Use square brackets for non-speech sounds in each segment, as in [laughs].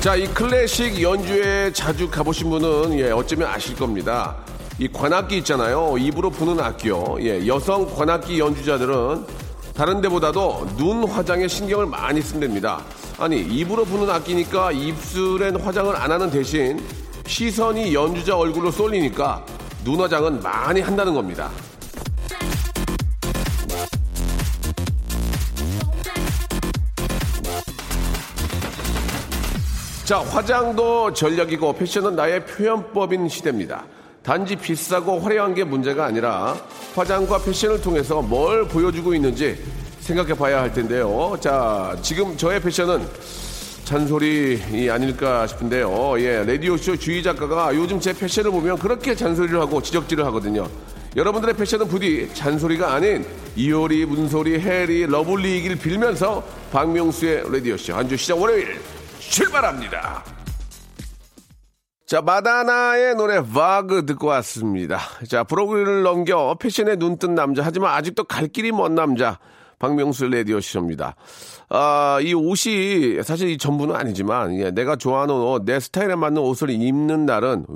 자 이 클래식 연주회 자주 가보신 분은 예 어쩌면 아실 겁니다 이 관악기 있잖아요 입으로 부는 악기요 예 여성 관악기 연주자들은 다른 데보다도 눈 화장에 신경을 많이 쓴답니다. 아니, 입으로 부는 악기니까 입술엔 화장을 안 하는 대신 시선이 연주자 얼굴로 쏠리니까 눈 화장은 많이 한다는 겁니다. 자, 화장도 전략이고 패션은 나의 표현법인 시대입니다. 단지 비싸고 화려한 게 문제가 아니라 화장과 패션을 통해서 뭘 보여주고 있는지 생각해 봐야 할 텐데요. 자, 지금 저의 패션은 잔소리 아닐까 싶은데요. 예, 라디오쇼 주희 작가가 요즘 제 패션을 보면 그렇게 잔소리를 하고 지적질을 하거든요. 여러분들의 패션은 부디 잔소리가 아닌 이효리, 문소리, 혜리, lovely이길 빌면서 박명수의 라디오쇼 한 주 시작 월요일 출발합니다. 자, 마돈나의 노래 Vogue 듣고 왔습니다. 자, Vogue를 넘겨 패션에 눈뜬 남자 하지만 아직도 갈 길이 먼 남자 박명수 라디오쇼입니다. 아, 이 옷이 사실 이 전부는 아니지만 예, 내가 좋아하는 옷, 내 스타일에 맞는 옷을 입는 날은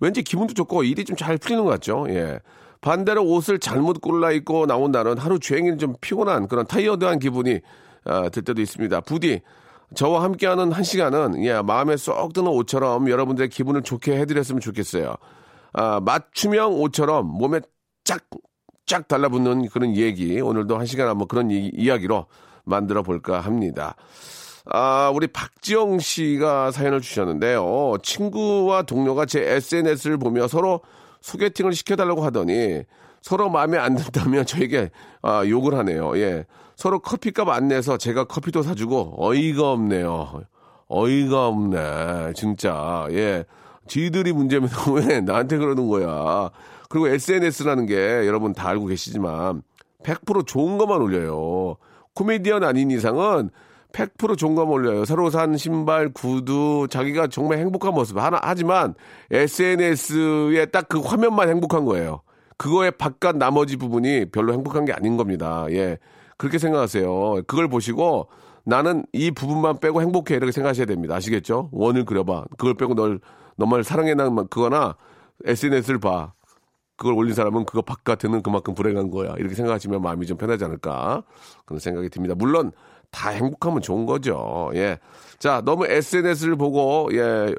왠지 기분도 좋고 일이 좀 잘 풀리는 것 같죠. 예. 반대로 옷을 잘못 골라 입고 나온 날은 하루 종일 좀 피곤한 그런 타이어드한 기분이 아, 들 때도 있습니다. 부디 저와 함께하는 한 시간은 예, 마음에 쏙 드는 옷처럼 여러분들의 기분을 좋게 해드렸으면 좋겠어요. 아, 맞춤형 옷처럼 몸에 쫙, 쫙 달라붙는 그런 얘기 오늘도 한 시간 한번 그런 이, 이야기로 만들어 볼까 합니다. 아, 우리 박지영 씨가 사연을 주셨는데요. 친구와 동료가 제 SNS를 보며 서로 소개팅을 시켜달라고 하더니 서로 마음에 안 든다면 저에게 아, 욕을 하네요. 예. 서로 커피값 안 내서 제가 커피도 사주고 어이가 없네요. 어이가 없네. 진짜. 예. 지들이 문제면 [laughs] 왜 나한테 그러는 거야. 그리고 SNS라는 게 여러분 다 알고 계시지만 100% 좋은 것만 올려요. 코미디언 아닌 이상은 100% 좋은 것만 올려요. 새로 산 신발, 구두, 자기가 정말 행복한 모습 하나 하지만 SNS에 딱 그 화면만 행복한 거예요. 그거의 바깥 나머지 부분이 별로 행복한 게 아닌 겁니다. 예. 그렇게 생각하세요. 그걸 보시고 나는 이 부분만 빼고 행복해 이렇게 생각하셔야 됩니다. 아시겠죠? 원을 그려봐. 그걸 빼고 널 너만 사랑해 난 그거나 SNS를 봐. 그걸 올린 사람은 그거 바깥에는 그만큼 불행한 거야. 이렇게 생각하시면 마음이 좀 편하지 않을까 그런 생각이 듭니다. 물론 다 행복하면 좋은 거죠. 예. 자, 너무 SNS를 보고 예.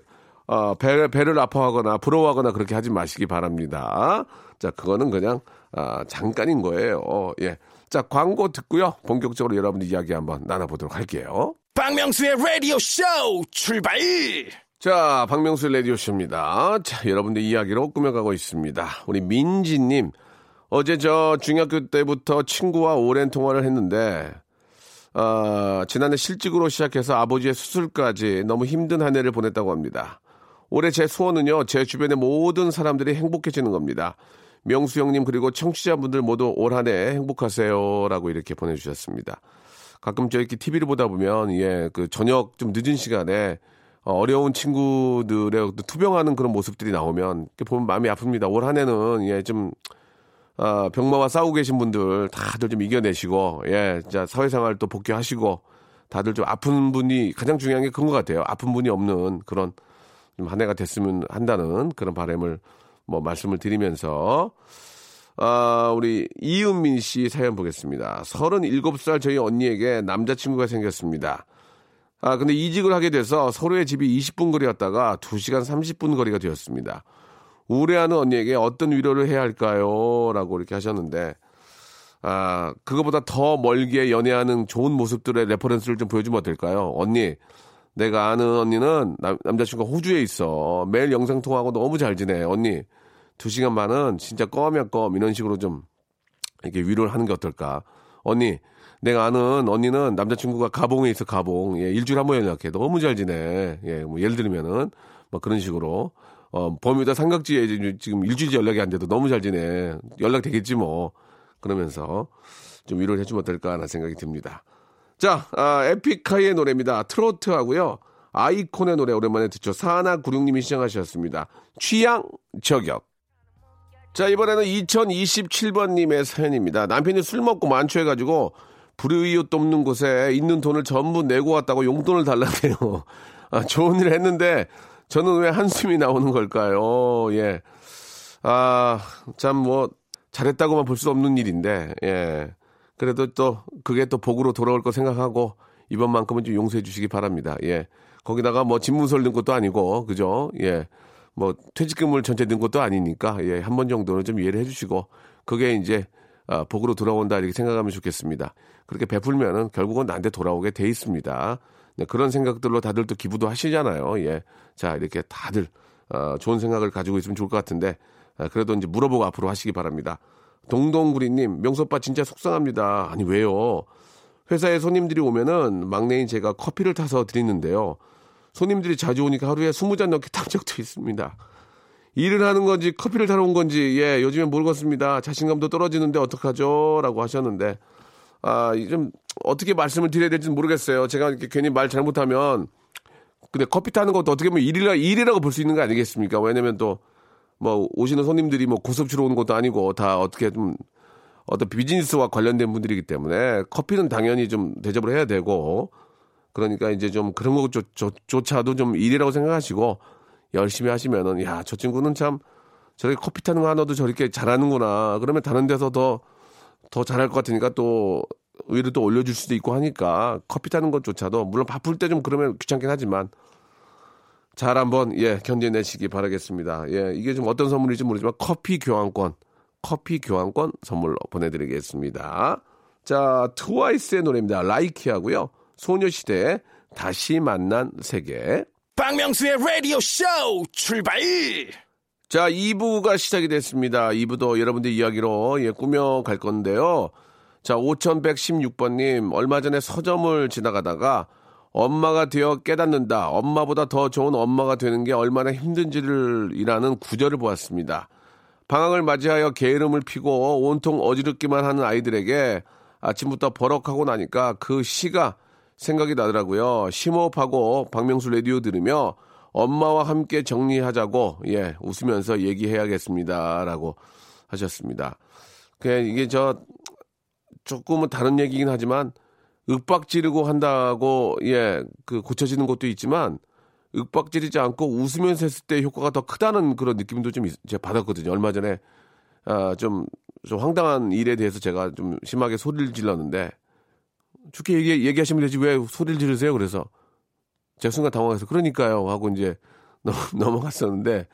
어, 배, 배를 아파하거나 부러워하거나 그렇게 하지 마시기 바랍니다. 자, 그거는 그냥 아, 잠깐인 거예요. 예. 자, 광고 듣고요. 본격적으로 여러분들 이야기 한번 나눠보도록 할게요. 박명수의 라디오 쇼 출발! 자, 박명수 라디오 쇼입니다. 자, 여러분들 이야기로 꾸며가고 있습니다. 우리 민지님, 어제 저 중학교 때부터 친구와 오랜 통화를 했는데, 어, 지난해 실직으로 시작해서 아버지의 수술까지 너무 힘든 한 해를 보냈다고 합니다. 올해 제 소원은요, 제 주변의 모든 사람들이 행복해지는 겁니다. 명수 형님 그리고 청취자분들 모두 올 한 해 행복하세요라고 이렇게 보내주셨습니다. 가끔 저 이렇게 TV를 보다 보면 예 그 저녁 좀 늦은 시간에 어려운 친구들의 투병하는 그런 모습들이 나오면 보면 마음이 아픕니다. 올 한 해는 예좀 아, 병마와 싸우고 계신 분들 다들 좀 이겨내시고 예 진짜 사회생활 또 복귀하시고 다들 좀 아픈 분이 가장 중요한 게 그런 것 같아요. 아픈 분이 없는 그런 좀 한 해가 됐으면 한다는 그런 바람을 뭐 말씀을 드리면서 아, 우리 이은민 씨 사연 보겠습니다. 37살 저희 언니에게 남자친구가 생겼습니다. 아, 근데 이직을 하게 돼서 서로의 집이 20분 거리였다가 2시간 30분 거리가 되었습니다. 우울해하는 언니에게 어떤 위로를 해야 할까요? 라고 이렇게 하셨는데, 아, 그거보다 더 멀게 연애하는 좋은 모습들의 reference를 좀 보여주면 어떨까요? 언니, 내가 아는 언니는 남, 남자친구가 호주에 있어. 매일 영상통화하고 너무 잘 지내. 언니, 두 시간 반은 진짜 껌이야 껌. 이런 식으로 좀 이렇게 위로를 하는 게 어떨까. 언니, 내가 아는 언니는 남자친구가 가봉에 있어, 가봉. 예, 일주일에 한 번 연락해. 너무 잘 지내. 예, 뭐 예를 들면은, 뭐 그런 식으로. 어, 범위다 삼각지에 지금 일주일 연락이 안 돼도 너무 잘 지내. 연락 되겠지 뭐. 그러면서 좀 위로를 해주면 어떨까 하는 생각이 듭니다. 자, 아, 에픽하이의 노래입니다. 트로트 하고요. 아이콘의 노래 오랜만에 듣죠. 사하나구룡님이 시청하셨습니다. 취향 저격. 자, 이번에는 2027번님의 사연입니다. 남편이 술 먹고 만취해가지고 불이웃 돕는 곳에 있는 돈을 전부 내고 왔다고 용돈을 달라네요. [laughs] 아, 좋은 일을 했는데 저는 왜 한숨이 나오는 걸까요? 예. 아, 참 뭐 잘했다고만 볼 수 없는 일인데, 예. 그래도 또 그게 또 복으로 돌아올 거 생각하고 이번만큼은 좀 용서해 주시기 바랍니다. 예. 거기다가 뭐 집문서를 넣은 것도 아니고, 그죠? 예. 뭐 퇴직금을 전체 넣은 것도 아니니까, 예. 한 번 정도는 좀 이해를 해 주시고, 그게 이제 아, 복으로 돌아온다 이렇게 생각하면 좋겠습니다. 그렇게 베풀면은 결국은 나한테 돌아오게 돼 있습니다. 네, 그런 생각들로 다들 또 기부도 하시잖아요. 예. 자, 이렇게 다들 어, 좋은 생각을 가지고 있으면 좋을 것 같은데 아, 그래도 이제 물어보고 앞으로 하시기 바랍니다. 동동구리님, 명소빠 진짜 속상합니다. 아니 왜요? 회사에 손님들이 오면은 막내인 제가 커피를 타서 드리는데요. 손님들이 자주 오니까 하루에 20잔 넘게 [laughs] 탄 적도 있습니다. 일을 하는 건지 커피를 타러 온 건지 예 요즘엔 모르겠습니다. 자신감도 떨어지는데 어떡하죠? 라고 하셨는데 아좀 어떻게 말씀을 드려야 될지는 모르겠어요. 제가 이렇게 괜히 말 잘못하면 근데 커피 타는 것도 어떻게 보면 일이라 일이라고 볼 수 있는 거 아니겠습니까? 왜냐면 또 뭐 오시는 손님들이 뭐 고섭치러 오는 것도 아니고 다 어떻게 좀 어떤 비즈니스와 관련된 분들이기 때문에 커피는 당연히 좀 대접을 해야 되고 그러니까 이제 좀 그런 것조차도 좀 일이라고 생각하시고 열심히 하시면은 야 저 친구는 참 저렇게 커피 타는 거 하나도 저렇게 잘하는구나. 그러면 다른 데서 더 더 잘할 것 같으니까 또또 올려줄 수도 있고 하니까 커피 타는 것조차도 물론 바쁠 때 좀 그러면 귀찮긴 하지만 잘 한번 예 견뎌내시기 바라겠습니다. 예 이게 좀 어떤 선물일지 모르지만 커피 교환권 커피 교환권 선물로 보내드리겠습니다. 자 트와이스의 노래입니다. 라이키하고요 소녀시대 다시 만난 세계. 박명수의 라디오 쇼 출발! 자, 2부가 시작이 됐습니다. 2부도 여러분들 이야기로 예, 꾸며 갈 건데요. 자, 5116번님, 얼마 전에 서점을 지나가다가 엄마가 되어 깨닫는다. 엄마보다 더 좋은 엄마가 되는 게 얼마나 힘든지를 이라는 구절을 보았습니다. 방학을 맞이하여 게으름을 피고 온통 어지럽기만 하는 아이들에게 아침부터 버럭하고 나니까 그 시가 생각이 나더라고요. 심호흡하고 박명수 라디오 들으며 엄마와 함께 정리하자고 예 웃으면서 얘기해야겠습니다라고 하셨습니다. 그 이게 저 조금은 다른 얘기긴 하지만 윽박 지르고 한다고 예 그 고쳐지는 것도 있지만 윽박 지르지 않고 웃으면서 했을 때 효과가 더 크다는 그런 느낌도 좀 제가 받았거든요. 얼마 전에 아 좀 좀 황당한 일에 대해서 제가 좀 심하게 소리를 질렀는데 좋게 얘기, 얘기하시면 되지 왜 소리를 지르세요? 그래서 제가 순간 당황해서 그러니까요 하고 이제 [laughs] 넘어갔었는데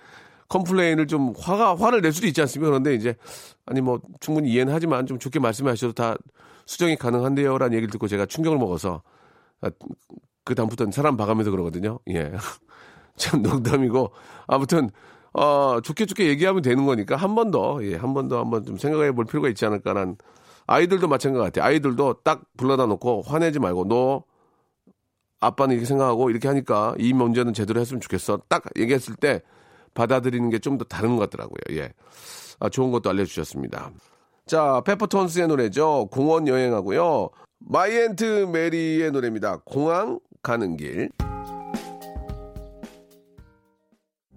컴플레인을 좀 화가 화를 낼 수도 있지 않습니까? 그런데 이제 아니 뭐 충분히 이해는 하지만 좀 좋게 말씀하셔도 다 수정이 가능한데요라는 얘기를 듣고 제가 충격을 먹어서 아, 그 다음부터는 사람 봐가면서 그러거든요. 예. [laughs] 참 농담이고 아무튼 어 좋게 좋게 얘기하면 되는 거니까 한 번 더 예, 한 번 더 한번 좀 생각해 볼 필요가 있지 않을까라는 아이들도 마찬가지 같아요. 아이들도 딱 불러다 놓고 화내지 말고 너 아빠는 이렇게 생각하고 이렇게 하니까 이 문제는 제대로 했으면 좋겠어. 딱 얘기했을 때 받아들이는 게 좀 더 다른 것 같더라고요. 예. 아, 좋은 것도 알려주셨습니다. 자, 페퍼톤스의 노래죠. 공원 여행하고요. My Aunt Mary의 노래입니다. 공항 가는 길.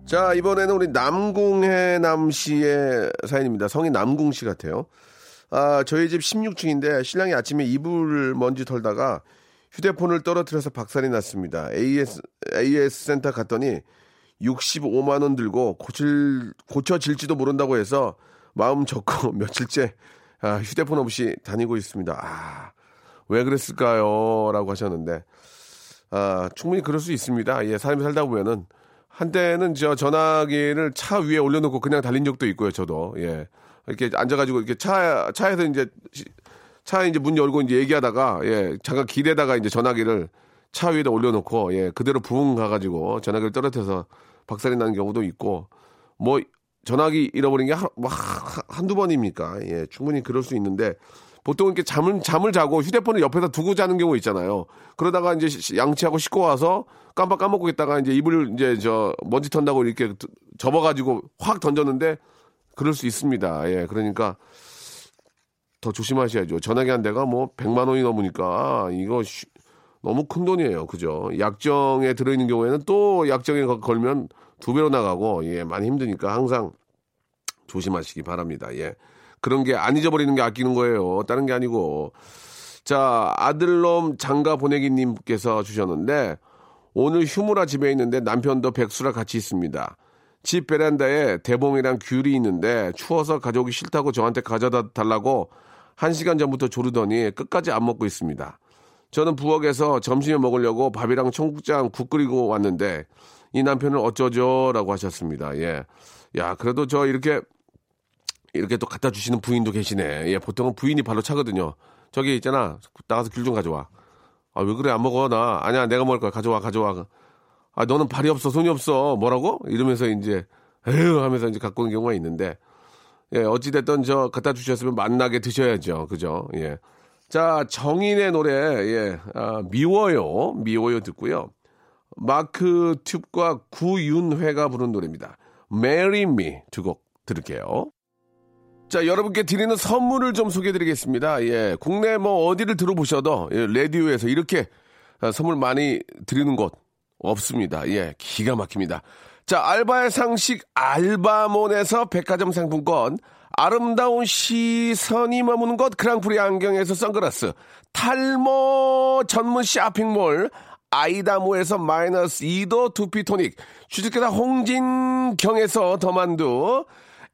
자, 이번에는 우리 남궁해 남 씨의 사연입니다. 성이 남궁 씨 같아요. 아, 저희 집 16층인데 신랑이 아침에 이불 먼지 털다가 휴대폰을 떨어뜨려서 박살이 났습니다. AS, AS 센터 갔더니 65만 원 들고 고칠, 고쳐질지도 모른다고 해서 마음 접고 [laughs] 며칠째 아, 휴대폰 없이 다니고 있습니다. 아, 왜 그랬을까요? 라고 하셨는데, 아, 충분히 그럴 수 있습니다. 예, 사람이 살다 보면은, 한때는 저 전화기를 차 위에 올려놓고 그냥 달린 적도 있고요, 저도. 예. 이렇게 앉아가지고 이렇게 차, 차에서 이제, 차에 이제 문 열고 이제 얘기하다가, 예, 잠깐 길에다가 이제 전화기를 차 위에다 올려놓고, 예, 그대로 부흥 가가지고 전화기를 떨어뜨려서 박살이 나는 경우도 있고, 뭐, 전화기 잃어버린 게 한, 뭐, 한두 번입니까? 예, 충분히 그럴 수 있는데, 보통 이렇게 잠을, 잠을 자고 휴대폰을 옆에다 두고 자는 경우 있잖아요. 그러다가 이제 시- 양치하고 씻고 와서 깜빡 까먹고 있다가 이제 이불 이제 저 먼지 턴다고 이렇게 드- 접어가지고 확 던졌는데 그럴 수 있습니다. 예. 그러니까 더 조심하셔야죠. 전화기 한 대가 뭐 100만 원이 넘으니까 이거 쉬- 너무 큰 돈이에요. 그죠? 약정에 들어있는 경우에는 또 약정에 거- 걸면 두 배로 나가고 예, 많이 힘드니까 항상 조심하시기 바랍니다. 예. 그런 게 안 잊어버리는 게 아끼는 거예요. 다른 게 아니고. 자, 아들놈 장가 보내기님께서 주셨는데, 오늘 휴무라 집에 있는데 남편도 백수랑 같이 있습니다. 집 베란다에 대봉이랑 귤이 있는데 추워서 가져오기 싫다고 저한테 가져다 달라고 한 시간 전부터 조르더니 끝까지 안 먹고 있습니다. 저는 부엌에서 점심에 먹으려고 밥이랑 청국장 국 끓이고 왔는데 이 남편은 어쩌죠라고 하셨습니다. 예. 야, 그래도 저 이렇게 이렇게 또 갖다 주시는 부인도 계시네. 예, 보통은 부인이 발로 차거든요. 저기 있잖아. 나가서 귤 좀 가져와. 아, 왜 그래? 안 먹어, 나. 아니야, 내가 먹을 거야. 가져와, 가져와. 아, 너는 발이 없어, 손이 없어. 뭐라고? 이러면서 이제, 에휴 하면서 이제 갖고 오는 경우가 있는데, 예, 어찌됐든 저 갖다 주셨으면 만나게 드셔야죠. 그죠? 예. 자, 정인의 노래, 예, 아, 미워요. 미워요 듣고요. 마크 튜브과 구윤회가 부른 노래입니다. Marry Me 두 곡 들을게요. 자, 여러분께 드리는 선물을 좀 소개해 드리겠습니다. 예, 국내 뭐 어디를 들어보셔도 예, 라디오에서 이렇게 아, 선물 많이 드리는 곳 없습니다. 예, 기가 막힙니다. 자, 알바의 상식 알바몬에서 백화점 상품권, 아름다운 시선이 머무는 곳 그랑프리 안경에서 선글라스, 탈모 전문 쇼핑몰 아이다모에서 마이너스 2도 두피토닉, 주식회사 홍진경에서 더만두,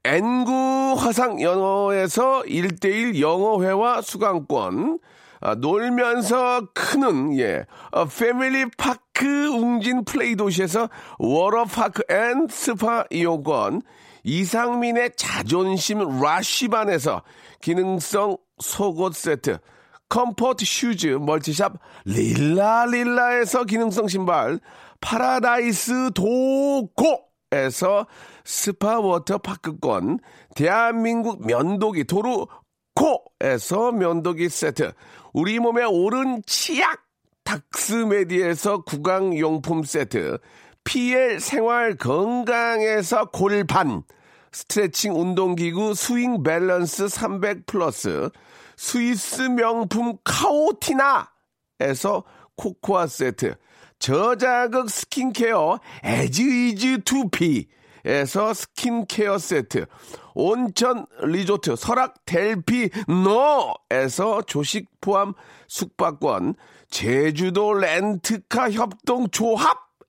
N구 화상 연어에서 1대1 영어회화 수강권, 아, 놀면서 크는, 예, 어, family park 웅진 플레이 도시에서 워터파크 and 스파 이용권, 이상민의 자존심 라쉬반에서 기능성 속옷 세트, comfort shoes multi-shop 릴라릴라에서 기능성 신발, 파라다이스 도고에서 스파 워터 파크권, 대한민국 면도기 도루코에서 면도기 세트, 우리 몸의 오른 치약 닥스메디에서 구강용품 세트, PL 생활 건강에서 골반, 스트레칭 운동기구 스윙 밸런스 300 플러스, 스위스 명품 카오티나에서 코코아 세트, 저자극 스킨케어 에즈이즈 투비에서 스킨케어 세트, 온천 리조트 설악 델피노에서 조식 포함 숙박권, 제주도 렌트카 협동 조합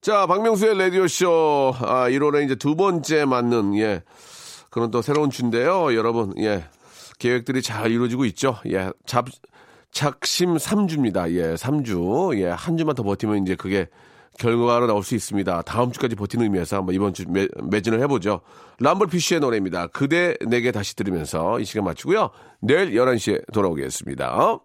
자, 박명수의 라디오쇼, 아, 1월에 이제 두 번째 맞는, 예, 그런 또 새로운 주인데요. 여러분, 예, 계획들이 잘 이루어지고 있죠. 예, 잡, 작심 3주입니다. 예, 3주. 예, 한 주만 더 버티면 이제 그게 결과가 나올 수 있습니다. 다음 주까지 버티는 의미에서 한번 이번 주 매, 매진을 해보죠. 람블피쉬의 노래입니다. 그대 내게 다시 들으면서 이 시간 마치고요. 내일 11시에 돌아오겠습니다.